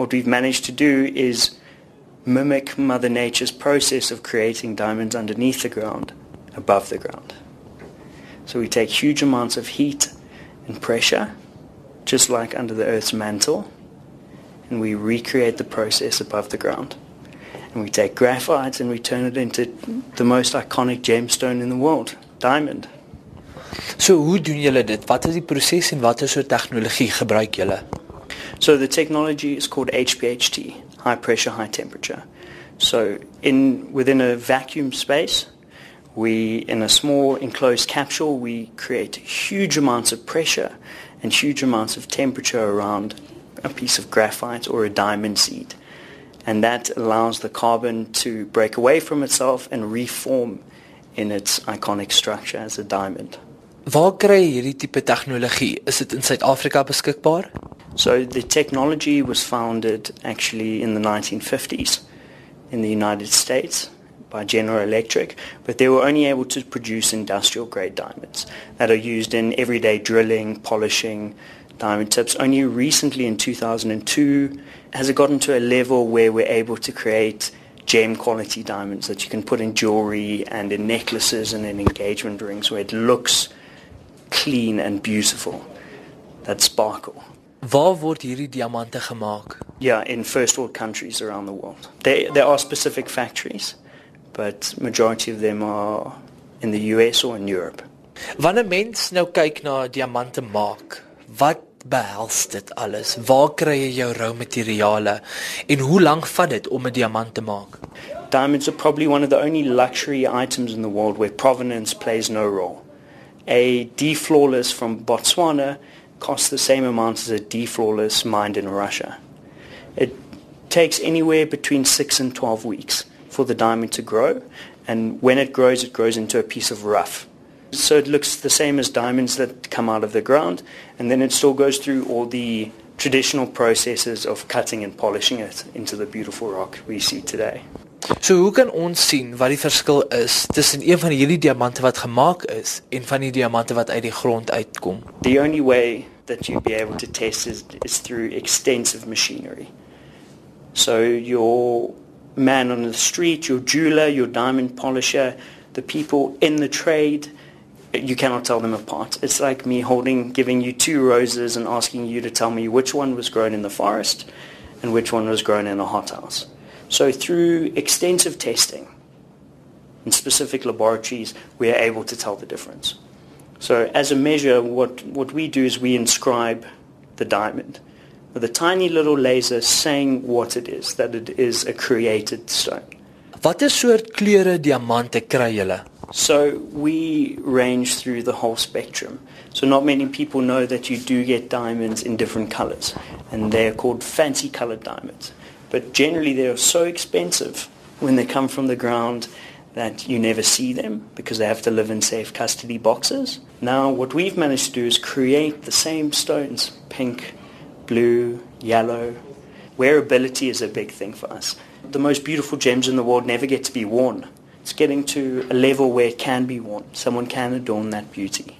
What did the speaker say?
what we've managed to do is mimic Mother Nature's process of creating diamonds underneath the ground, above the ground. So we take huge amounts of heat and pressure, just like under the Earth's mantle, and we recreate the process above the ground. And we take graphite and we turn it into the most iconic gemstone in the world, diamond. So hoe doen julle dit? Wat is die proses en watter soort tegnologie gebruik julle? So the technology is called HPHT, high pressure, high temperature. So in within a vacuum space, we in a small enclosed capsule, we create huge amounts of pressure and huge amounts of temperature around a piece of graphite or a diamond seed. And that allows the carbon to break away from itself and reform in its iconic structure as a diamond. Waar kry hierdie tipe tegnologie? Is dit in Suid-Afrika beskikbaar? So the technology was founded actually in the 1950s in the United States by General Electric, but they were only able to produce industrial grade diamonds that are used in everyday drilling, polishing, diamond tips. Only recently in 2002 has it gotten to a level where we're able to create gem quality diamonds that you can put in jewelry and in necklaces and in engagement rings where it looks clean and beautiful, that sparkle. Waar word hierdie diamante gemaak? Yeah, in first world countries around the world. There, there are specific factories, but majority of them are in the US or in Europe. Wanneer mens nou kyk na diamante maak, wat behels dit alles? Waar kry jy jou rou materiale en hoe lank vat dit om 'n diamant te maak? Diamonds are probably one of the only luxury items in the world where provenance plays no role. A D flawless from Botswana costs the same amount as a flawless mined in Russia. It takes anywhere between 6 and 12 weeks for the diamond to grow and when it grows it grows into a piece of rough. So it looks the same as diamonds that come out of the ground and then it still goes through all the traditional processes of cutting and polishing it into the beautiful rock we see today. So hoe kan ons sien wat die verskil is tussen een van hierdie diamante wat gemaak is en van die diamante wat uit die grond uitkom? The only way that you'd be able to test is, is through extensive machinery. So your man on the street, your jeweler, your diamond polisher, the people in the trade, you cannot tell them apart. It's like me holding, giving you two roses and asking you to tell me which one was grown in the forest and which one was grown in a hothouse. So through extensive testing in specific laboratories, we are able to tell the difference. So as a measure, what, what we do is we inscribe the diamond with a tiny little laser saying what it is, that it is a created stone. Watter soort kleure diamante kry julle? So we range through the whole spectrum. So not many people know that you do get diamonds in different colors, and they're called fancy colored diamonds. But generally they are so expensive when they come from the ground that you never see them because they have to live in safe custody boxes. Now what we've managed to do is create the same stones, pink, blue, yellow. Wearability is a big thing for us. The most beautiful gems in the world never get to be worn. It's getting to a level where it can be worn. Someone can adorn that beauty.